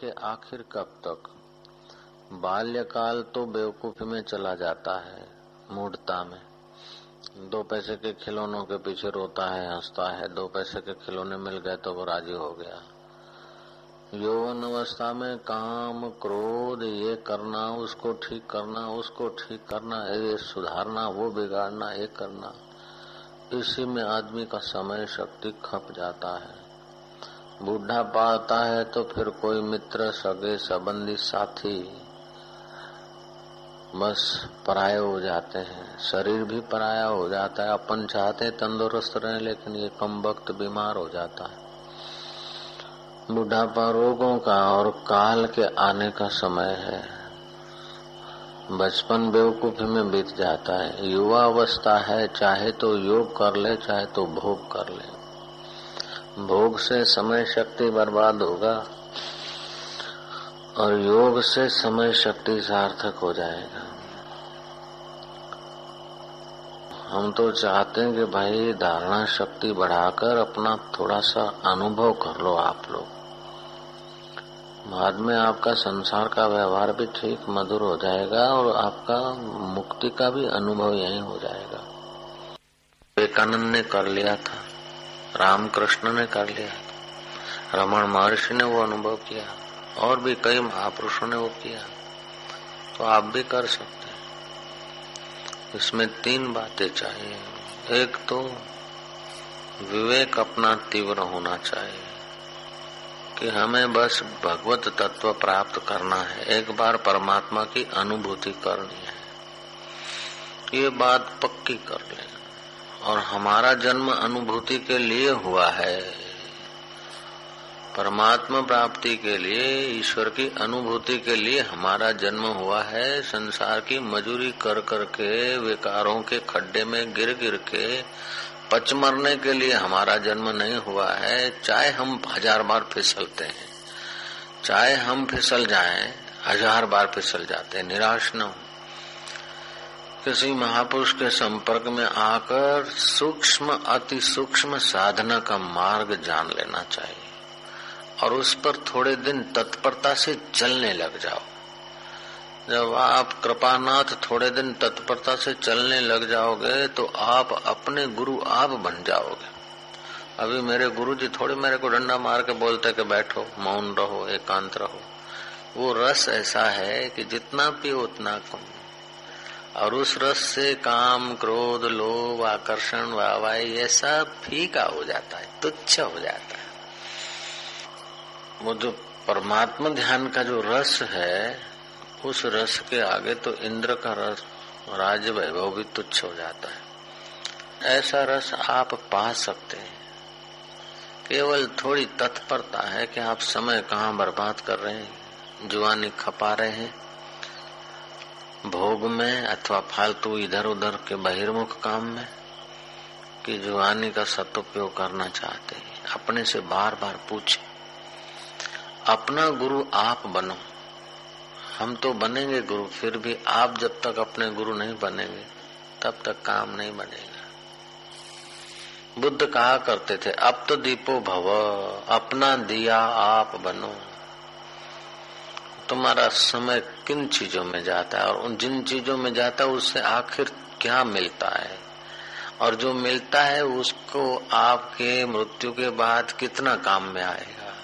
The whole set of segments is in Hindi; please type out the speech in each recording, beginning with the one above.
के आखिर कब तक? बाल्यकाल तो बेवकूफ़ी में चला जाता है, मूढ़ता में। दो पैसे के खिलौनों के पीछे रोता है, हंसता है। दो पैसे के खिलौने मिल गए तो वो राज़ी हो गया। यौवन अवस्था में काम, क्रोध, ये करना, उसको ठीक करना, उसको ठीक करना, ये सुधारना, वो बिगाड़ना, ये करना। इसी में आदमी का समय, शक्ति खप जाता है। बूढ़ा पाता है तो फिर कोई मित्र, सगे संबंधी साथी बस पराये हो जाते हैं। शरीर भी पराया हो जाता है, अपन चाहते तंदुरुस्त रहे, लेकिन ये कम वक्त बीमार हो जाता है। बुढ़ापा रोगों का और काल के आने का समय है। बचपन बेवकूफ़ी में बीत जाता है। युवा अवस्था है, चाहे तो योग कर ले, चाहे तो भोग कर ले। भोग से समय शक्ति बर्बाद होगा और योग से समय शक्ति सार्थक हो जाएगा। हम तो चाहते हैं कि भाई धारणा शक्ति बढ़ाकर अपना थोड़ा सा अनुभव कर लो आप लोग। बाद में आपका संसार का व्यवहार भी ठीक मधुर हो जाएगा और आपका मुक्ति का भी अनुभव यही हो जाएगा। विवेकानंद ने कर लिया था। रामकृष्ण ने कर लिया। रमन महर्षि ने वो अनुभव किया, और भी कई महापुरुषों ने वो किया। तो आप भी कर सकते हैं। इसमें तीन बातें चाहिए। एक तो विवेक अपना तीव्र होना चाहिए, कि हमें बस भगवत तत्व प्राप्त करना है। एक बार परमात्मा की अनुभूति करनी है। ये बात पक्की कर ले। और हमारा जन्म अनुभूति के लिए हुआ है। परमात्मा प्राप्ति के लिए, ईश्वर की अनुभूति के लिए हमारा जन्म हुआ है। संसार की मजूरी कर कर के, विकारों के खड्डे में गिर गिर के, पच मरने के लिए हमारा जन्म नहीं हुआ है। चाहे हम हज़ार बार फिसलते हैं, चाहे हम फिसल जाएँ, हज़ार बार फिसल जाते हैं, निराश न हो। किसी महापुरुष के संपर्क में आकर सूक्ष्म, अति सूक्ष्म साधना का मार्ग जान लेना चाहिए। और उस पर थोड़े दिन तत्परता से चलने लग जाओ। जब आप कृपानाथ थोड़े दिन तत्परता से चलने लग जाओगे तो आप अपने गुरु आप बन जाओगे। अभी मेरे गुरु जी थोड़े मेरे को डंडा मार के बोलते कि बैठो, मौन रहो, एकांत रहो। वो रस ऐसा है कि जितना पियो उतना कम। और उस रस से काम, क्रोध, लोभ, आकर्षण वाहवाई ये सब फीका हो जाता है, तुच्छ हो जाता है। वो जो परमात्मा ध्यान का जो रस है, उस रस के आगे तो इंद्र का रस राज वैभव भी तुच्छ हो जाता है। ऐसा रस आप पा सकते हैं। केवल थोड़ी तत्परता है कि आप समय कहाँ बर्बाद कर रहे हैं, जुआनी खपा रहे हैं भोग में अथवा फालतू इधर उधर के बहिर्मुख काम में कि जुआनी का सदुपयोग करना चाहते हैं। अपने से बार बार पूछे। अपना गुरु आप बनो। हम तो बनेंगे गुरु, फिर भी आप जब तक अपने गुरु नहीं बनेंगे, तब तक काम नहीं बनेगा। बुद्ध कहा करते थे, अब तो दीपो भव, अपना दिया आप बनो। तुम्हारा समय किन चीज़ों में जाता है और उन जिन चीज़ों में जाता है उससे आखिर क्या मिलता है? और जो मिलता है उसको आपके मृत्यु के बाद कितना काम में आएगा?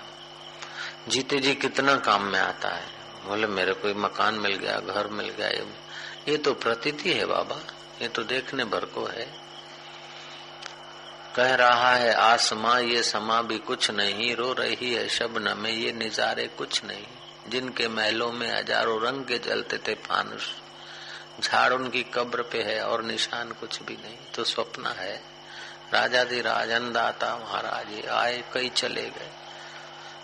जीते जी कितना काम में आता है? बोले मेरे को मकान मिल गया घर मिल गया ये, ये तो प्रतीति है बाबा ये तो देखने भर को है। कह रहा है आसमां ये समा भी कुछ नहीं रो रही है शबन में ये निजारे कुछ नहीं। जिनके महलों में हज़ारों रंग के जलते थे फानुस। झाड़ उनकी कब्र पे है और निशान कुछ भी नहीं तो स्वप्न है। राजा दी राजन दाता महाराज आए कई चले गए।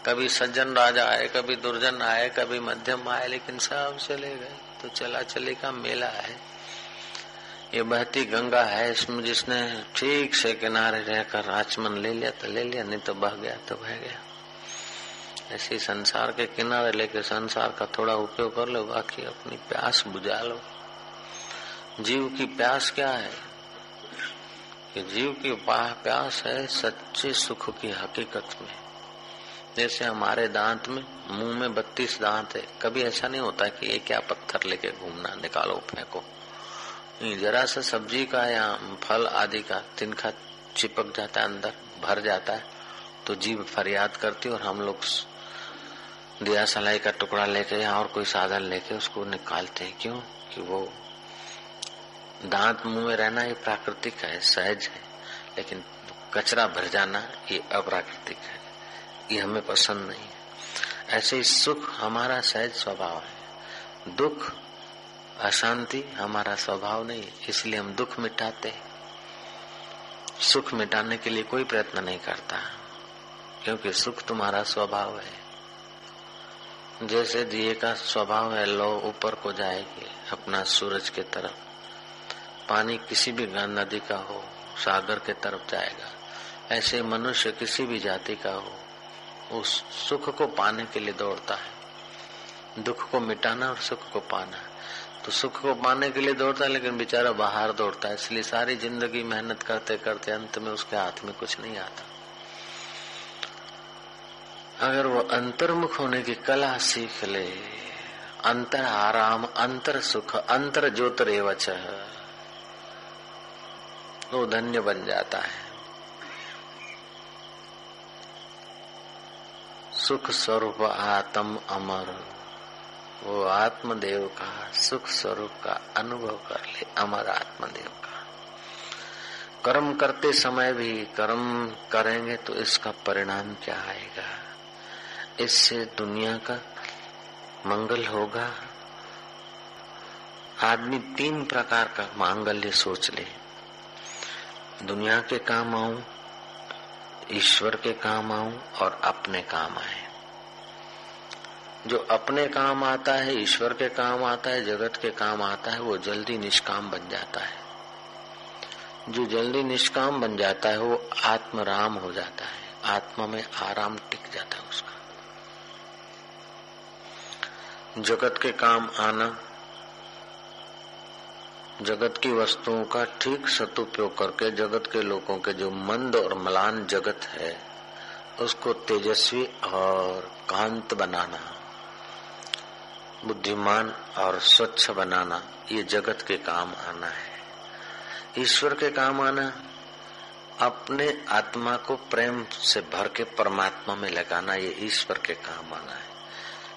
कभी सज्जन राजा आए, कभी दुर्जन आए, कभी मध्यम आए, लेकिन सब चले गए। तो चला चले का मेला है। ये बहती गंगा है, इसमें जिसने ठीक से किनारे रहकर आचमन ले लिया तो ले लिया, नहीं तो बह गया तो बह गया। ऐसे संसार के किनारे लेके संसार का थोड़ा उपयोग कर लो, बाकी अपनी प्यास बुझा लो। जीव की प्यास क्या है? कि जीव की प्यास है सच्चे सुख की हकीकत में। जैसे हमारे दांत में, मुँह में बत्तीस दांत है। कभी ऐसा नहीं होता कि ये क्या पत्थर लेके घूमना, निकालो फेंको जरा सा सब्ज़ी का या फल आदि का तिनका चिपक जाता है अंदर, भर जाता है तो जीव फरियाद करती और हम लोग दिया सलाई का टुकड़ा लेके या और कोई साधन लेके उसको निकालते हैं। क्यों? कि वो दांत मुँह में रहना ये प्राकृतिक है, सहज है। लेकिन कचरा भर जाना ये अप्राकृतिक है। ये हमें पसंद नहीं है। ऐसे ही सुख हमारा सहज स्वभाव है। दुख अशांति हमारा स्वभाव नहीं, इसलिए हम दुख मिटाते हैं। सुख मिटाने के लिए कोई प्रयत्न नहीं करता, क्योंकि सुख तुम्हारा स्वभाव है। जैसे दिए का स्वभाव है, लो ऊपर को जाएगी अपना सूरज के तरफ़। पानी किसी भी नदी का हो, सागर के तरफ़ जाएगा। ऐसे मनुष्य किसी भी जाति का हो उस सुख को पाने के लिए दौड़ता है। दुख को मिटाना और सुख को पाना। तो सुख को पाने के लिए दौड़ता है, लेकिन बेचारा बाहर दौड़ता है। इसलिए सारी ज़िंदगी मेहनत करते करते अंत में उसके हाथ में कुछ नहीं आता। अगर वो अंतर्मुख होने की कला सीख ले, अंतर आराम, अंतर सुख, अंतर ज्योतिरेवच वो धन्य बन जाता है। सुख स्वरूप आत्म अमर, वो आत्मदेव का, सुख स्वरूप का अनुभव कर ले, अमर आत्मदेव का। कर्म करते समय भी, कर्म करेंगे तो इसका परिणाम क्या आएगा? इससे दुनिया का मंगल होगा। आदमी तीन प्रकार का मांगल्य सोच ले। दुनिया के काम आऊँ, ईश्वर के काम आऊँ और अपने काम आए। जो अपने काम आता है, ईश्वर के काम आता है, जगत के काम आता है, वो जल्दी निष्काम बन जाता है। जो जल्दी निष्काम बन जाता है, वो आत्म राम हो जाता है। आत्मा में आराम टिक जाता है उसका। जगत के काम आना, जगत की वस्तुओं का ठीक सदुपयोग करके जगत के लोगों के जो मंद और मलान जगत है, उसको तेजस्वी और कांत बनाना, बुद्धिमान और स्वच्छ बनाना, ये जगत के काम आना है। ईश्वर के काम आना, अपने आत्मा को प्रेम से भर के परमात्मा में लगाना, ये ईश्वर के काम आना है।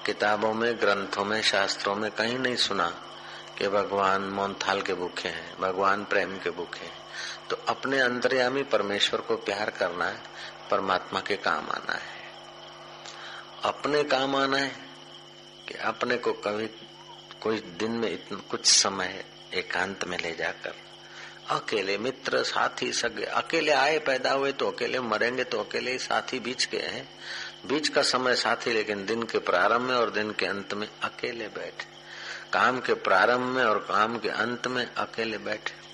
किताबों में, ग्रंथों में, शास्त्रों में कहीं नहीं सुना कि भगवान मोनथाल के भूखे हैं, भगवान प्रेम के भूखे हैं। तो अपने अंतर्यामी परमेश्वर को प्यार करना है, परमात्मा के काम आना है। अपने काम आना है कि अपने को कभी कोई दिन में इतना कुछ समय एकांत में ले जाकर, अकेले मित्र, साथी, सगे, अकेले आए, पैदा हुए तो अकेले मरेंगे तो अकेले साथी बीच के हैं। बीच का समय साथी, लेकिन दिन के प्रारंभ में और दिन के अंत में अकेले बैठे। काम के प्रारंभ में और काम के अंत में अकेले बैठे।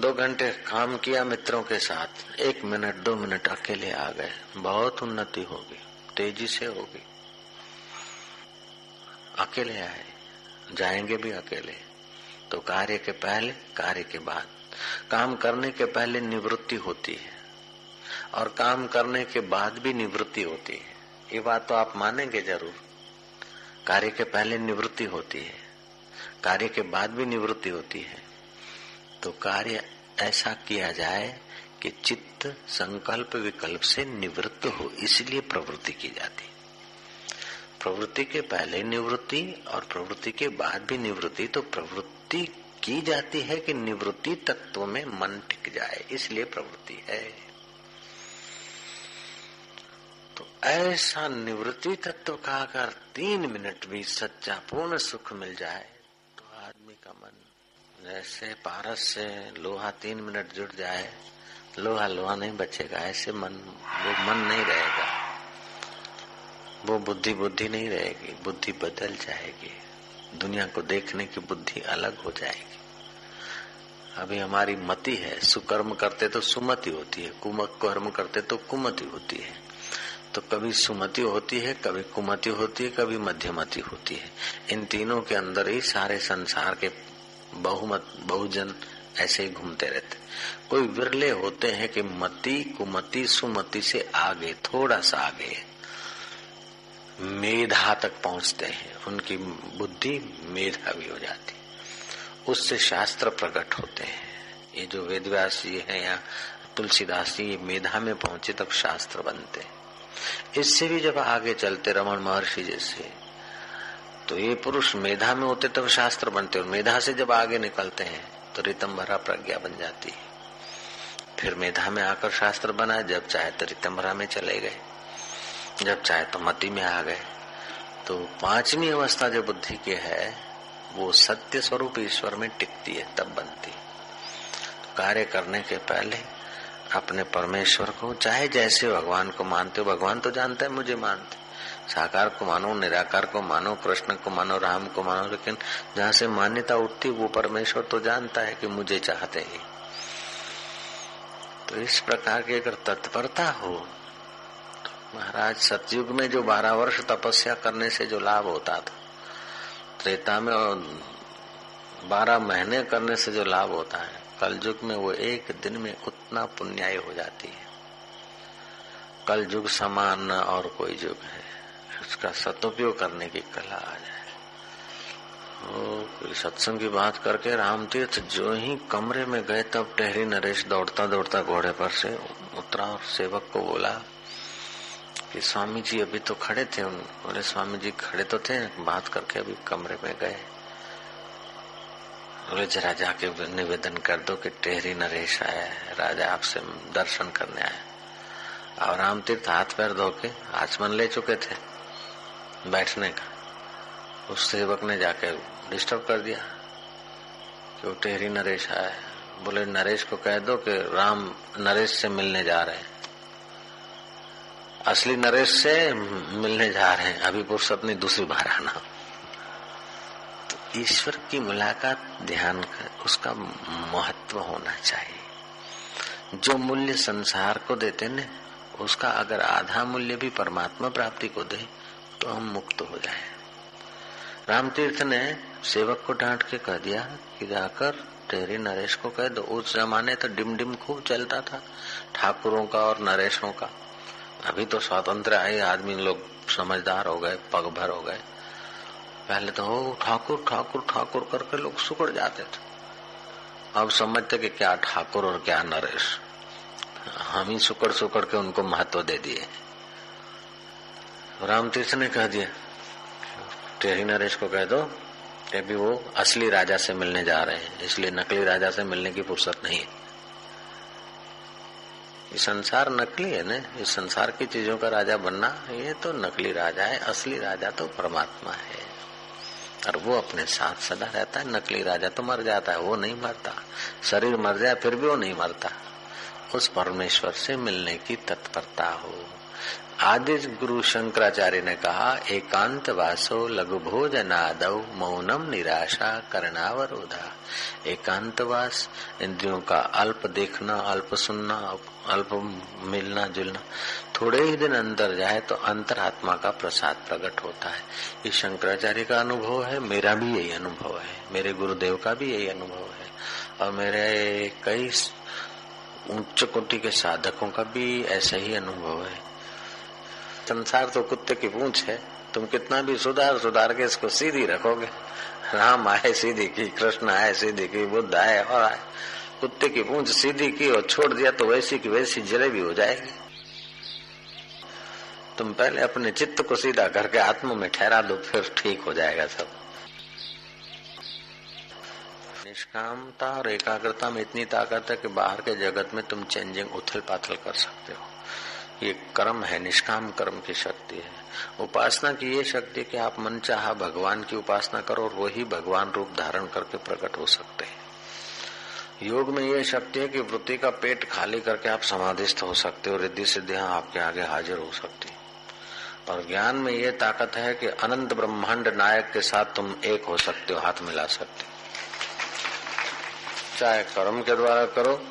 दो घंटे काम किया मित्रों के साथ, एक मिनट, दो मिनट अकेले आ गए। बहुत उन्नति होगी, तेज़ी से होगी। अकेले आए, जाएँगे भी अकेले। तो कार्य के पहले, कार्य के बाद। काम करने के पहले निवृत्ति होती है। और काम करने के बाद भी निवृत्ति होती है। ये बात तो आप मानेंगे ज़रूर। कार्य के पहले निवृत्ति होती है। कार्य के बाद भी निवृत्ति होती है। तो कार्य ऐसा किया जाए कि चित्त संकल्प विकल्प से निवृत्त हो, इसलिए प्रवृत्ति की जाती। प्रवृत्ति के पहले निवृत्ति और प्रवृत्ति के बाद भी निवृत्ति तो प्रवृत्ति की जाती है कि निवृत्ति तत्व में मन टिक जाए, इसलिए प्रवृत्ति है। तो ऐसा निवृत्ति तत्व का अगर तीन मिनट भी सच्चा पूर्ण सुख मिल जाए तो आदमी का मन जैसे पारस से लोहा तीन मिनट जुड़ जाए, लोहा लोहा नहीं बचेगा, ऐसे मन, वो मन नहीं रहेगा। वो बुद्धि बुद्धि नहीं रहेगी, बुद्धि बदल जाएगी, दुनिया को देखने की बुद्धि अलग हो जाएगी। अभी हमारी मति है, सुकर्म करते तो सुमति होती है, कुमक कर्म करते तो कुमति होती है। तो कभी सुमति होती है, कभी कुमति होती है, कभी मध्यमति होती है। इन तीनों के अंदर ही सारे संसार के बहुमत, बहुजन ऐसे ही घूमते रहते कोई विरले होते हैं कि मति, कुमति, सुमति से आगे, थोड़ा सा आगे मेधा तक पहुँचते हैं। उनकी बुद्धि मेधावी हो जाती उससे शास्त्र प्रकट होते हैं। ये जो वेदव्यास जी है या तुलसीदास जी मेधा में पहुँचे तब शास्त्र बनते हैं। इससे भी जब आगे चलते रमन महर्षि जैसे तो ये पुरुष मेधा में होते तब शास्त्र बनते और मेधा से जब आगे निकलते हैं तो रितम भरा प्रज्ञा बन जाती है। फिर मेधा में आकर शास्त्र बना, जब चाहे तो रितम भरा में चले गए। जब चाहे तो मति में आ गए। तो पांचवी अवस्था जो बुद्धि की है, वो सत्य स्वरूप ईश्वर में टिकती है, तब बनती है। तो कार्य करने के पहले अपने परमेश्वर को, चाहे जैसे भगवान को मानते हो, भगवान तो जानते हैं, मुझे मानते साकार को मानो, निराकार को मानो, कृष्ण को मानो, राम को मानो, लेकिन जहाँ से मान्यता उठती, वो परमेश्वर तो जानता है कि मुझे चाहते ही। तो इस प्रकार की अगर तत्परता हो, महाराज, सतयुग में जो बारह वर्ष तपस्या करने से जो लाभ होता था, त्रेता में बारह महीने करने से जो लाभ होता है कल युग में वो एक दिन में उतना पुण्याय हो जाती है। कल युग समान और कोई युग है। उसका सदुपयोग करने की कला आ जाए। सत्संग की बात करके राम तीर्थ जो ही कमरे में गए तब टहरी नरेश दौड़ता दौड़ता घोड़े पर से उतरा और सेवक को बोला कि स्वामी जी अभी तो खड़े थे। बोले स्वामी जी खड़े तो थे, बात करके अभी कमरे में गए। बोले जरा जाके निवेदन कर दो कि टेहरी नरेश आया है। राजा आपसे दर्शन करने आया और राम तीर्थ हाथ पैर धो के आचमन ले चुके थे बैठने का। उस सेवक ने जाके डिस्टर्ब कर दिया। कि वो टेहरी नरेश आया है। बोले, नरेश को कह दो कि राम नरेश से मिलने जा रहे हैं। असली नरेश से मिलने जा रहे हैं। अभी पुरुष अपनी दूसरी बार आना। ईश्वर की मुलाकात ध्यान कर उसका महत्व होना चाहिए। जो मूल्य संसार को देते ने उसका अगर आधा मूल्य भी परमात्मा प्राप्ति को दे तो हम मुक्त हो जाए। राम तीर्थ ने सेवक को डांट के कह दिया कि जाकर तेरे नरेश को कह दो। उस जमाने तो डिम डिम खूब चलता था, ठाकुरों का और नरेशों का। अभी तो स्वतंत्र आए, आदमी लोग समझदार हो गए पग भर हो गए। पहले तो ठाकुर ठाकुर ठाकुर करके लोग सुकड़ जाते थे। अब समझते कि क्या ठाकुर और क्या नरेश। हम ही सुकड़ सुकड़ के उनको महत्व दे दिए। राम तीर्थ ने कह दिया टेरी नरेश को कह दो कि अभी वो असली राजा से मिलने जा रहे हैं, इसलिए नकली राजा से मिलने की फुर्सत नहीं है। ये संसार नकली है ना? इस संसार की चीज़ों का राजा बनना, ये तो नकली राजा है, असली राजा तो परमात्मा है। और वो अपने साथ सदा रहता है, नकली राजा तो मर जाता है, वो नहीं मरता। शरीर मर जाए, फिर भी वो नहीं मरता। उस परमेश्वर से मिलने की तत्परता हो। आदि गुरु शंकराचार्य ने कहा, एकांत वासो लघु भोजनाद, मौनम निराशा करणावरोधा। एकांतवास इंद्रियों का अल्प देखना, अल्प सुनना, अल्प मिलना, जुलना। थोड़े ही दिन अंदर जाए तो अंतरात्मा का प्रसाद प्रकट होता है। ये शंकराचार्य का अनुभव है, मेरा भी यही अनुभव है, मेरे गुरुदेव का भी यही अनुभव है। और मेरे कई उच्च कोटि के साधकों का भी ऐसा ही अनुभव है। संसार तो कुत्ते की पूंछ है, तुम कितना भी सुधार सुधार के इसको सीधी रखोगे। राम आए, सीधी की, कृष्ण आए, सीधी की, बुद्ध आए, और आए। कुत्ते की पूंछ सीधी की और छोड़ दिया तो वैसी की वैसी जलेबी हो जाएगी। तुम पहले अपने चित्त को सीधा करके आत्मा में ठहरा दो, फिर ठीक हो जाएगा सब। निष्कामता और एकाग्रता में इतनी ताकत है कि बाहर के जगत में तुम चेंजिंग उथल पाथल कर सकते हो। ये कर्म है, निष्काम कर्म की शक्ति है। उपासना की ये शक्ति कि आप मन चाह भगवान की उपासना करो और वही भगवान रूप धारण करके प्रकट हो सकते हैं। योग में ये शक्ति है कि वृत्ति का पेट खाली करके आप समाधिस्थ हो सकते हो, रिद्धि सिद्धियाँ आपके आगे हाजिर हो सकती और ज्ञान में ये ताकत है कि अनंत ब्रह्मांड नायक के साथ तुम एक हो सकते हो, हाथ मिला सकते हो। चाहे कर्म के द्वारा करो,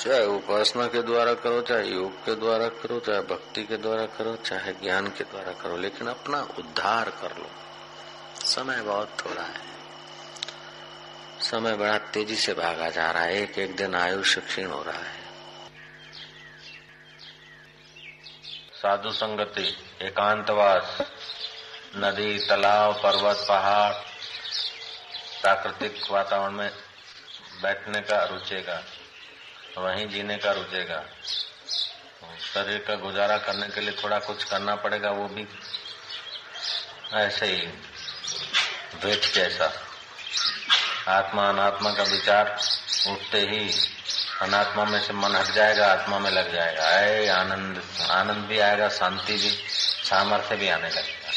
चाहे उपासना के द्वारा करो, चाहे योग के द्वारा करो, चाहे भक्ति के द्वारा करो, चाहे ज्ञान के द्वारा करो, लेकिन अपना उद्धार कर लो। समय बहुत थोड़ा है। समय बड़ा तेज़ी से भागा जा रहा है। एक एक दिन आयुष्य क्षीण हो रहा है। साधु संगति, एकांतवास, नदी, तालाब, पर्वत, पहाड़, प्राकृतिक वातावरण में बैठने का रुचेगा, वहीं जीने का रुचेगा। शरीर का गुजारा करने के लिए थोड़ा कुछ करना पड़ेगा, वो भी ऐसे ही वेट जैसा। आत्मा अनात्मा का विचार उठते ही अनात्मा में से मन हट जाएगा, आत्मा में लग जाएगा। आए आनंद आनंद भी आएगा, शांति भी, सामर्थ्य भी आने लगेगा।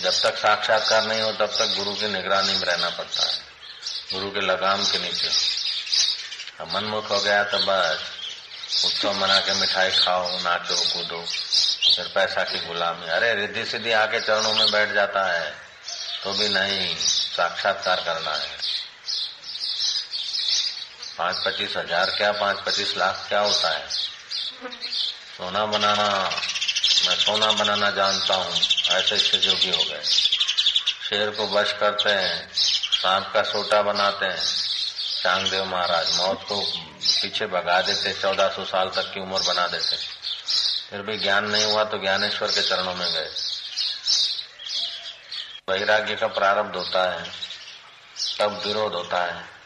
जब तक साक्षात्कार नहीं हो, तब तक गुरु की निगरानी में रहना पड़ता है। गुरु के लगाम के नीचे। अब मनमुख हो गया तो बस उत्सव मना के मिठाई खाओ, नाचो, कूदो, फिर पैसा की गुलामी। अरे, रिद्धि सिद्धि आके चरणों में बैठ जाता है तो भी नहीं, साक्षात्कार करना है। पाँच पच्चीस हज़ार क्या, पाँच पच्चीस लाख क्या होता है? सोना बनाना, मैं सोना बनाना जानता हूँ। ऐसे ऐसे जोगी हो गए। शेर को बश करते हैं, सांप का सोटा बनाते हैं। चांगदेव महाराज मौत को पीछे भगा देते, चौदह सौ साल तक की उम्र बना देते। फिर भी ज्ञान नहीं हुआ तो ज्ञानेश्वर के चरणों में गए। वैराग्य का प्रारब्ध होता है, तब विरोध होता है।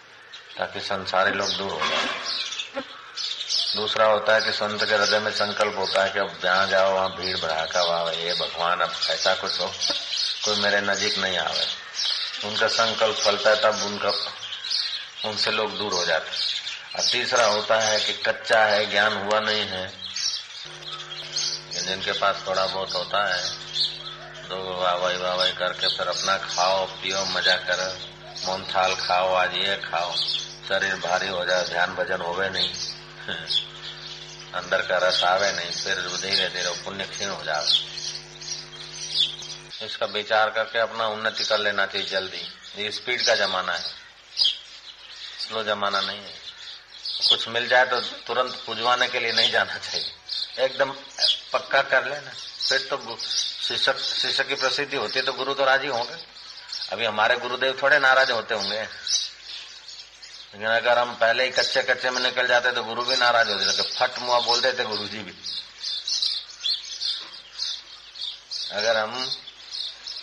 ताकि संसारी लोग दूर हो जाए। दूसरा होता है कि संत के हृदय में संकल्प होता है कि अब जहाँ जाओ, वहाँ भीड़ भड़ाका, वाह ये भगवान, अब ऐसा कुछ हो, कोई मेरे नजीक नहीं आवे। उनका संकल्प फलता है, तब उनका, उनसे लोग दूर हो जाते और तीसरा होता है कि कच्चा है, ज्ञान हुआ नहीं है। जिनके पास थोड़ा बहुत होता है दो वाह वाह करके फिर अपना खाओ, पियो, मज़ा करो मोनथाल खाओ, आज ये खाओ। शरीर भारी हो जाए, ध्यान भजन होवे नहीं, अंदर का रस आवे नहीं, फिर धीरे धीरे पुण्य क्षीण हो जाए इसका विचार करके अपना उन्नति कर लेना चाहिए जल्दी। ये स्पीड का जमाना है। स्लो जमाना नहीं है। कुछ मिल जाए तो तुरंत पुजवाने के लिए नहीं जाना चाहिए। एकदम पक्का कर लेना। फिर तो शिक्षक शिक्षक की प्रसिद्धि होती है तो गुरु तो राज़ी होंगे। अभी हमारे गुरुदेव थोड़े नाराज़ होते होंगे। लेकिन अगर हम पहले ही कच्चे कच्चे में निकल जाते तो गुरु भी नाराज़ होते जाते फट मुआ बोल देते गुरु जी भी। अगर हम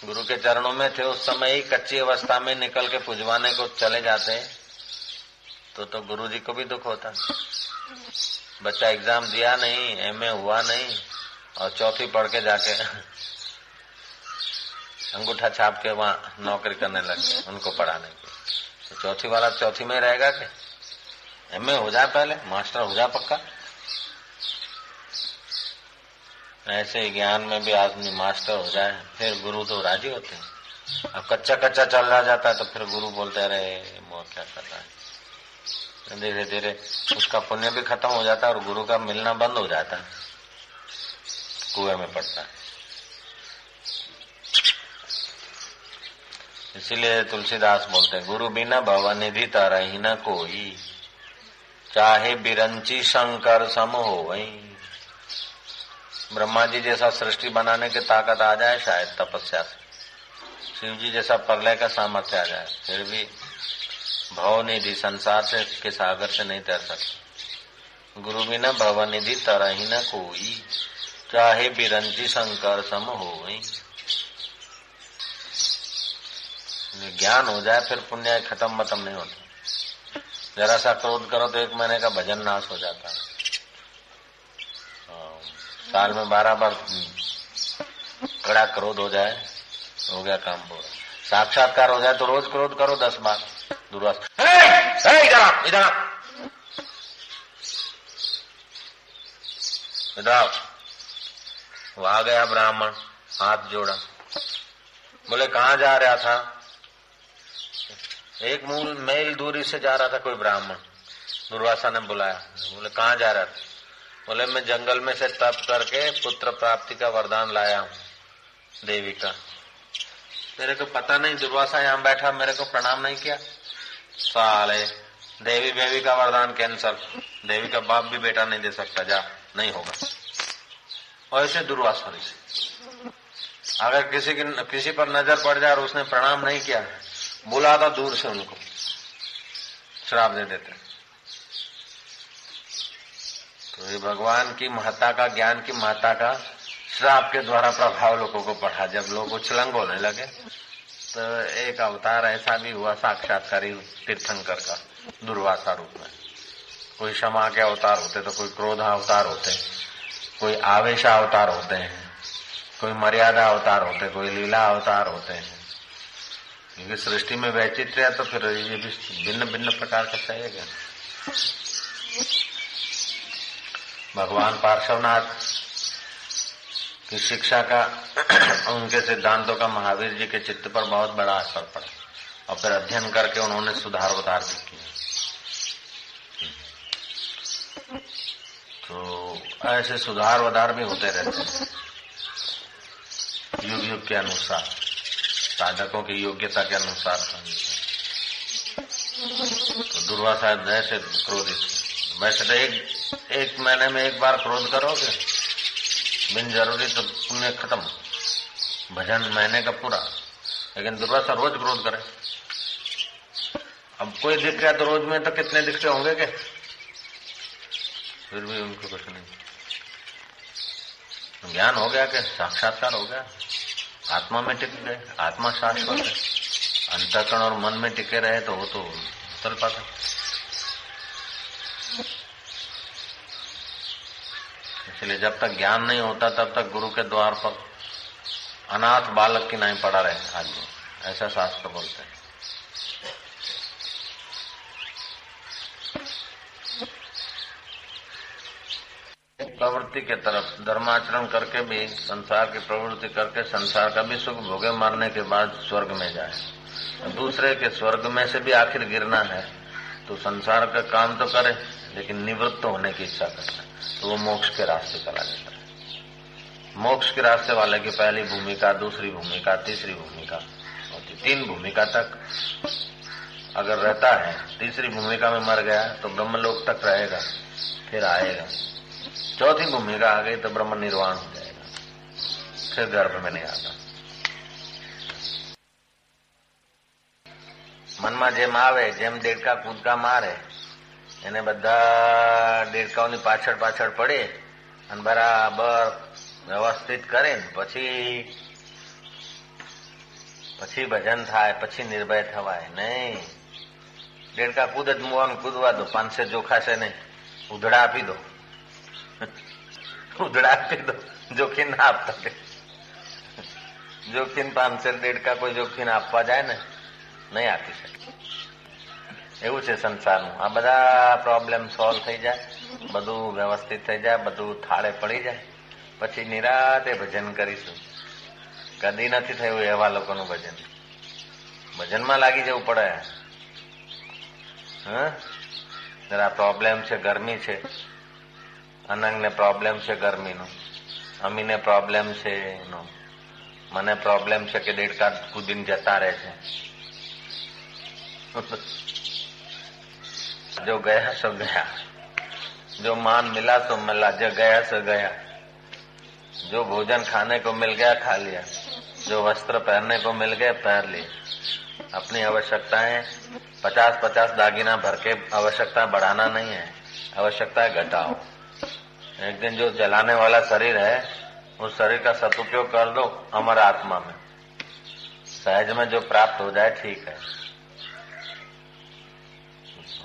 गुरु के चरणों में थे, उस समय ही कच्ची अवस्था में निकल के पुजवाने को चले जाते तो तो गुरु जी को भी दुख होता। बच्चा एग्ज़ाम दिया नहीं एमए हुआ नहीं, और चौथी पढ़ के जाके अंगूठा छाप के वहाँ नौकरी करने लग उनको पढ़ाने। चौथी वाला चौथी में रहेगा क्या एम ए हो जाए पहले, मास्टर हो जाए पक्का। ऐसे ज्ञान में भी आदमी मास्टर हो जाए, फिर गुरु तो राज़ी होते हैं। अब कच्चा कच्चा चल रहा जाता है तो फिर गुरु बोलते रहे मोह क्या कर रहा है? धीरे धीरे उसका पुण्य भी खत्म हो जाता है और गुरु का मिलना बंद हो जाता है। कुएँ में पड़ता है। इसीलिए तुलसीदास बोलते हैं, गुरु बिना भवन निधि तरह न कोई। चाहे बिरंची शंकर सम हो वही ब्रह्मा जी जैसा सृष्टि बनाने की ताकत आ जाए शायद तपस्या से। शिव जी जैसा प्रलय का सामर्थ्य आ जाए, फिर भी भव निधि संसार से के सागर से नहीं तैर सकते। गुरु बिना भवन निधि तरह न कोई। चाहे बिरंची शंकर सम हो वही ज्ञान हो जाए, फिर पुण्य खत्म मतम नहीं होता। जरा सा क्रोध करो तो एक महीने का भजन नाश हो जाता है। साल में बारह बार कड़ा क्रोध हो जाए, हो गया काम पूरा। साक्षात्कार हो जाए तो रोज क्रोध करो, दस बार दुर्वास। इधर इधर इधर वहाँ गया ब्राह्मण, हाथ जोड़ा। बोले, कहा जा रहा था? एक मूल मेल दूरी से जा रहा था कोई ब्राह्मण। दुर्वासा ने बुलाया। बोले, कहाँ जा रहा था बोले, मैं जंगल में से तप करके पुत्र प्राप्ति का वरदान लाया हूँ, देवी का। मेरे को पता नहीं, दुर्वासा यहाँ बैठा, मेरे को प्रणाम नहीं किया। साले, देवी बेवी का वरदान कैंसल। देवी का बाप भी बेटा नहीं दे सकता। जा, नहीं होगा। और ऐसे दुर्वासा अगर किसी की किसी पर नज़र पड़ जाए और उसने प्रणाम नहीं किया बुलाता दूर से उनको। श्राप दे देते तो ये भगवान की महत्ता का, ज्ञान की महत्ता का श्राप के द्वारा प्रभाव लोगों को पढ़ा। जब लोग उछलंग होने लगे तो एक अवतार ऐसा भी हुआ, साक्षात्कारी तीर्थंकर का, दुर्वासा रूप में। कोई क्षमा के अवतार होते तो कोई क्रोध अवतार होते, कोई आवेश अवतार होते हैं कोई मर्यादा अवतार होते, कोई लीला अवतार होते। हैं क्योंकि सृष्टि में वैचित्र है तो फिर ये भी भिन्न भिन्न प्रकार का चाहिए भगवान पार्श्वनाथ की शिक्षा का, उनके सिद्धांतों का महावीर जी के चित्त पर बहुत बड़ा असर पड़ा। और फिर अध्ययन करके उन्होंने सुधार उधार भी किया। तो ऐसे सुधार वधार भी होते रहते हैं। युग युग के अनुसार। साधकों की योग्यता के अनुसार तो दुर्वासा ऐसे क्रोधित वैसे तो एक एक महीने में एक बार क्रोध करोगे? बिन ज़रूरी तो पुण्य खत्म। भजन महीने का पूरा। लेकिन दुर्वासा रोज क्रोध करे। अब कोई दिख गया तो रोज में तो कितने दिखते होंगे के फिर भी उनको कुछ नहीं। ज्ञान हो गया कि साक्षात्कार हो गया। आत्मा में टिक गए आत्मा शाश्वत है। अंतकरण और मन में टिके रहे तो वो तो उतर पाता इसलिए जब तक ज्ञान नहीं होता, तब तक गुरु के द्वार पर अनाथ बालक की नहीं पड़ा रहे, आदमी। ऐसा शास्त्र बोलते हैं। प्रवृत्ति के तरफ़, धर्माचरण करके भी, संसार की प्रवृत्ति करके संसार का भी सुख भोगे मारने के बाद स्वर्ग में जाए। दूसरे के स्वर्ग में से भी आखिर गिरना है तो संसार का काम तो करे, लेकिन निवृत्त होने की इच्छा करता है तो वो मोक्ष के रास्ते चला जाता है। मोक्ष के रास्ते वाले की पहली भूमिका, दूसरी भूमिका, तीसरी भूमिका होती तीन भूमिका तक अगर रहता है, तीसरी भूमिका में मर गया तो ब्रह्मलोक तक रहेगा, फिर आएगा। चौथी भूमिका आ गई तो ब्रह्म निर्वाण हो जाएगा फिर गर्भ में नहीं आता મનમાં જેમ આવે જેમ દેડકા કૂદકા મારે એને બધા દેડકાઓની પાછળ પાછળ પડે અને બરાબર વ્યવસ્થિત કરે ને પછી પછી ભજન થાય પછી નિર્ભય થવાય નહીં દેડકા કૂદ જ મુવાનું કૂદવા દો પાંચસે જોખાશે નહીં ઉધડા આપી દો ઉધડા આપી દો જોખીને ના આપતા જોખીને પાંચસે દેડકા કોઈ જોખીને આપવા જાય ને નહીં આપી શકે એવું છે સંસારનું આ બધા પ્રોબ્લેમ સોલ્વ થઈ જાય બધું વ્યવસ્થિત થઈ જાય બધું થાળે પડી જાય પછી નિરાતે ભજન કરીશું કદી નથી થયું એવા લોકોનું ભજન ભજનમાં લાગી જવું પડે હા જરા પ્રોબ્લેમ છે ગરમી છે અનંગને પ્રોબ્લેમ છે ગરમીનો અમીને પ્રોબ્લેમ છે એનો મને પ્રોબ્લેમ છે કે દેડકા કૂદીને જતા રહે છે जो गया सो गया जो मान मिला तो मिला जो गया सो गया जो भोजन खाने को मिल गया खा लिया जो वस्त्र पहनने को मिल गए पहन लिए अपनी आवश्यकताएं पचास पचास दागिना भर के आवश्यकता बढ़ाना नहीं है आवश्यकता घटाओ एक दिन जो जलाने वाला शरीर है उस शरीर का सदुपयोग कर दो अमर आत्मा में सहज में जो प्राप्त हो जाए ठीक है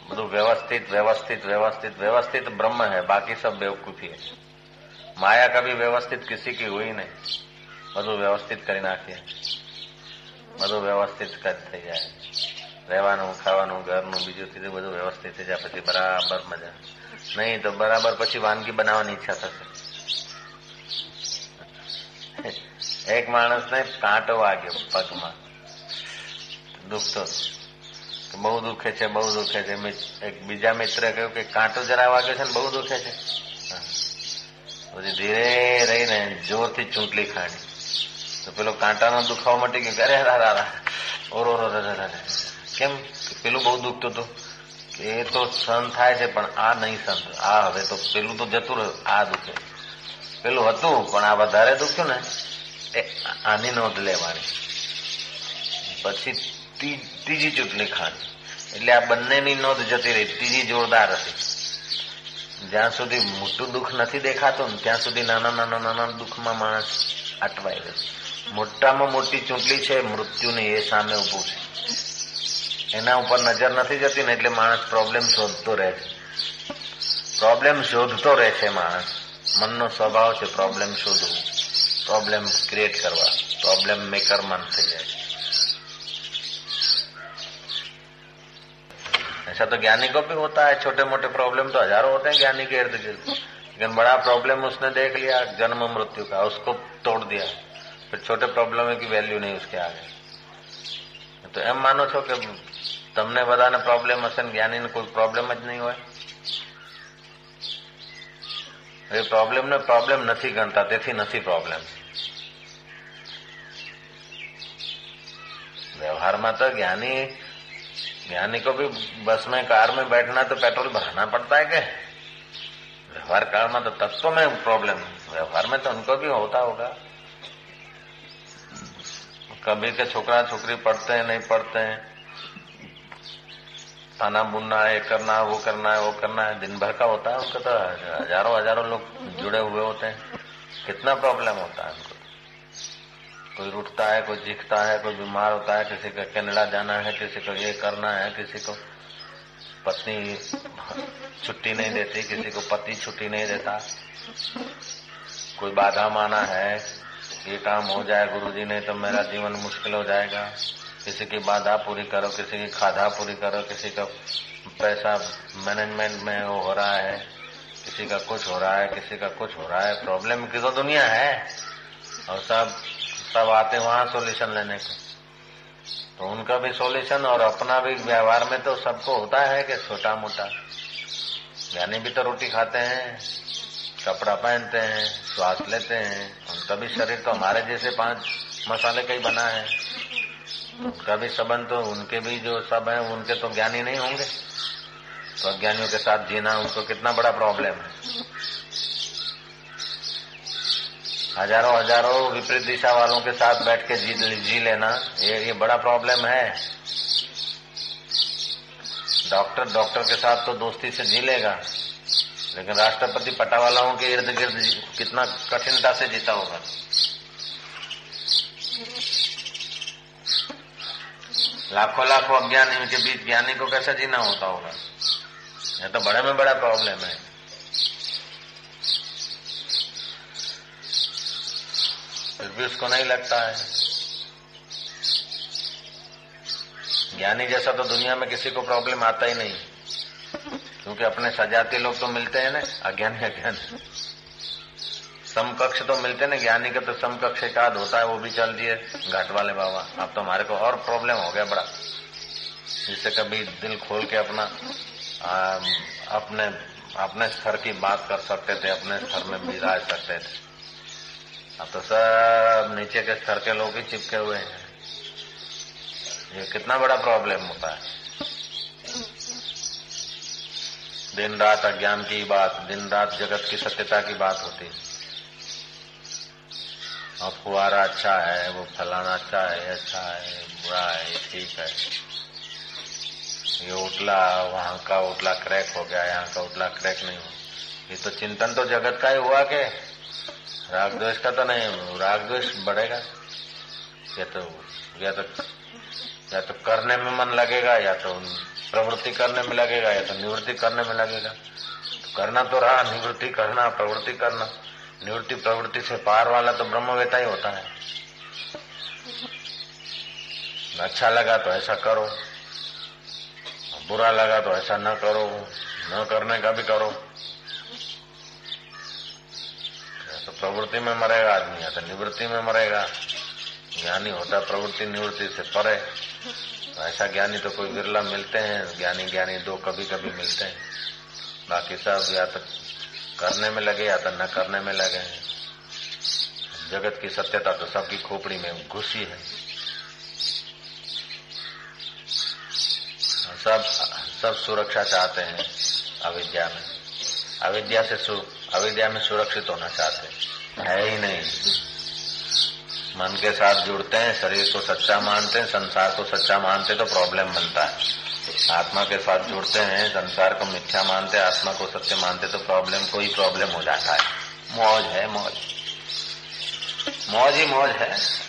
બધું व्यवस्थित व्यवस्थित व्यवस्थित व्यवस्थित ब्रह्म है बाकी सब बेवकूफी है माया कभी व्यवस्थित किसी की हुई नहीं બધું વ્યવસ્થિત કરી નાખીએ બધું વ્યવસ્થિત થઈ જાય રહેવાનું ખાવાનું ઘરનું બીજું ત્રીજું બધું વ્યવસ્થિત થઈ જાય પછી બરાબર મજા નહીં, તો બરાબર પછી વાનગી બનાવવાની ઈચ્છા થશે. એક માણસને કાંટો વાગ્યો પગમાં. દુખતો બહુ દુખે છે, બહુ દુખે છે. એક બીજા મિત્રે કહ્યું કે કાંટો જરા વાગ્યો છે ને બહુ દુખે છે. પછી ધીરે રહીને જોરથી ચૂંટલી ખાણી તો પેલો કાંટાનો દુખાવો મટી ગયો અરે રા રા ઓરો રો કેમ? પેલું બહુ દુખતું હતું. એ તો સહન થાય છે, પણ આ નહીં સહન આ હવે તો પેલું તો જતું રહ્યું, આ દુખે. પેલું હતું, પણ આ વધારે દુખ્યું ને, એ આની નોંધ લેવાની. પછી ત્રીજી ચૂંટણી ખાણી એટલે આ બંનેની નોંધ જતી રહી. ત્રીજી જોરદાર હતી. જ્યાં સુધી મોટું દુઃખ નથી દેખાતું ને, ત્યાં સુધી નાના નાના નાના દુઃખમાં માણસ અટવાઈ ગયો મોટામાં મોટી ચૂંટણી છે, મૃત્યુની એ સામે ઉભું છે. એના ઉપર નજર નથી જતી ને એટલે માણસ પ્રોબ્લેમ શોધતો રહે છે પ્રોબ્લેમ શોધતો રહે છે માણસ મનનો સ્વભાવ છે પ્રોબ્લેમ શોધવું પ્રોબ્લેમ ક્રિએટ કરવા प्रॉब्लम मेकर मन से जाए ऐसा तो ज्ञानी को भी होता है छोटे मोटे प्रॉब्लम तो हजारों होते हैं ज्ञानी के इर्द गिर्द लेकिन बड़ा प्रॉब्लम उसने देख लिया जन्म मृत्यु का उसको तोड़ दिया फिर छोटे प्रॉब्लम की वैल्यू नहीं उसके आगे તો એમ માનો છો કે તમને બધાને પ્રોબ્લેમ હશે ને જ્ઞાનીને કોઈ પ્રોબ્લેમ જ નહીં હોય એ પ્રોબ્લેમને પ્રોબ્લેમ નથી ગણતા તેથી નથી પ્રોબ્લેમ व्यवहार में तो ज्ञानी ज्ञानी को भी बस में कार में बैठना तो पेट्रोल भराना पड़ता है क्या व्यवहार काल में तो तत्व में प्रॉब्लम व्यवहार में तो उनको भी होता होगा कभी के छोकरा छोकरी पढ़ते हैं नहीं पढ़ते हैं ताना बुनना है, करना है, वो करना है, वो करना है। दिन भर का होता है उनका तो हज़ारों हज़ारों लोग जुड़े हुए होते हैं। कितना प्रॉब्लम होता है उनको? कोई रुटता है, कोई चीखता है, कोई बीमार होता है, किसी को कनाडा जाना है, किसी को ये करना है, किसी को पत्नी छुट्टी नहीं देती, किसी को पति छुट्टी नहीं देता। कोई बाधा माना है, ये काम हो जाए गुरुजी, नहीं तो मेरा जीवन मुश्किल हो जाएगा। किसी की बाधा पूरी करो, किसी की खाधा पूरी करो, किसी का पैसा मैनेजमेंट में हो रहा है, किसी का कुछ हो रहा है, किसी का कुछ हो रहा है प्रॉब्लम की तो दुनिया है। और सब सब आते वहाँ सोल्यूशन लेने को। तो उनका भी सोल्यूशन और अपना भी व्यवहार में तो सबको होता है कि छोटा मोटा यानी भी तो रोटी खाते हैं, कपड़ा पहनते हैं श्वास लेते हैं, उनका भी शरीर तो हमारे जैसे पाँच मसाले का ही बना है। उनका भी संबंध तो उनके भी जो सब है उनके तो ज्ञानी नहीं होंगे। तो अज्ञानियों के साथ जीना उनको कितना बड़ा प्रॉब्लम है। हज़ारों हज़ारों विपरीत दिशा वालों के साथ बैठ के जी, जी लेना ये ये बड़ा प्रॉब्लम है। डॉक्टर डॉक्टर के साथ तो दोस्ती से जी लेगा लेकिन राष्ट्रपति पटावालाओं के इर्द गिर्द कितना कठिनता से जीता होगा। लाखों लाखों अज्ञानी के बीच ज्ञानी को कैसा जीना होता होगा? यह तो बड़े में बड़ा प्रॉब्लम है। फिर भी उसको नहीं लगता है। ज्ञानी जैसा तो दुनिया में किसी को प्रॉब्लम आता ही नहीं। क्योंकि अपने सजाती लोग तो मिलते हैं ना, अज्ञानी, अज्ञान। समकक्ष तो मिलते ना ज्ञानी का तो समकक्ष एक आध होता है वो भी चल दिए। घाट वाले बाबा अब तो हमारे को और प्रॉब्लम हो गया बड़ा। जिससे कभी दिल खोल के अपना आ, अपने अपने स्तर की बात कर सकते थे अपने स्तर में बिराज सकते थे। अब तो सब नीचे के स्तर के लोग ही चिपके हुए हैं। ये कितना बड़ा प्रॉब्लम होता है। दिन रात अज्ञान की बात दिन रात जगत की सत्यता की बात होती है। फुआरा अच्छा है, वो फलाना अच्छा है अच्छा है, बुरा है ठीक है। ये उठला, वहाँ का उठला क्रैक हो गया, यहाँ का उठला क्रैक नहीं हो ये तो चिंतन तो जगत का ही हुआ के राग द्वेष का तो नहीं राग द्वेष बढ़ेगा। या तो या तो या तो करने में मन लगेगा, या तो प्रवृत्ति करने में लगेगा, या तो निवृत्ति करने में लगेगा। करना तो रहा, निवृत्ति करना, प्रवृत्ति करना। निवृत्ति प्रवृत्ति से पार वाला तो ब्रह्मवेता ही होता है। अच्छा लगा तो ऐसा करो, बुरा लगा तो ऐसा न करो, न करने का भी करो। तो प्रवृत्ति में मरेगा आदमी, या तो निवृत्ति में मरेगा। ज्ञानी होता है, प्रवृत्ति निवृत्ति से परे। तो ऐसा ज्ञानी तो कोई बिरला मिलते हैं, ज्ञानी ज्ञानी दो कभी कभी मिलते हैं। बाकी सब या तो करने में लगे या तो न करने में लगे। जगत की सत्यता तो सबकी खोपड़ी में घुसी है। सब सब सुरक्षा चाहते हैं अविद्या में। अविद्या से अविद्या में सुरक्षित होना चाहते हैं। है ही नहीं। मन के साथ जुड़ते हैं, शरीर को सच्चा मानते हैं, संसार को सच्चा मानते तो प्रॉब्लम बनता है। आत्मा के साथ जुड़ते हैं, संसार को मिथ्या मानते, आत्मा को सत्य मानते तो प्रॉब्लम कोई प्रॉब्लम हो जाता है। मौज है, मौज। मौज ही मौज है।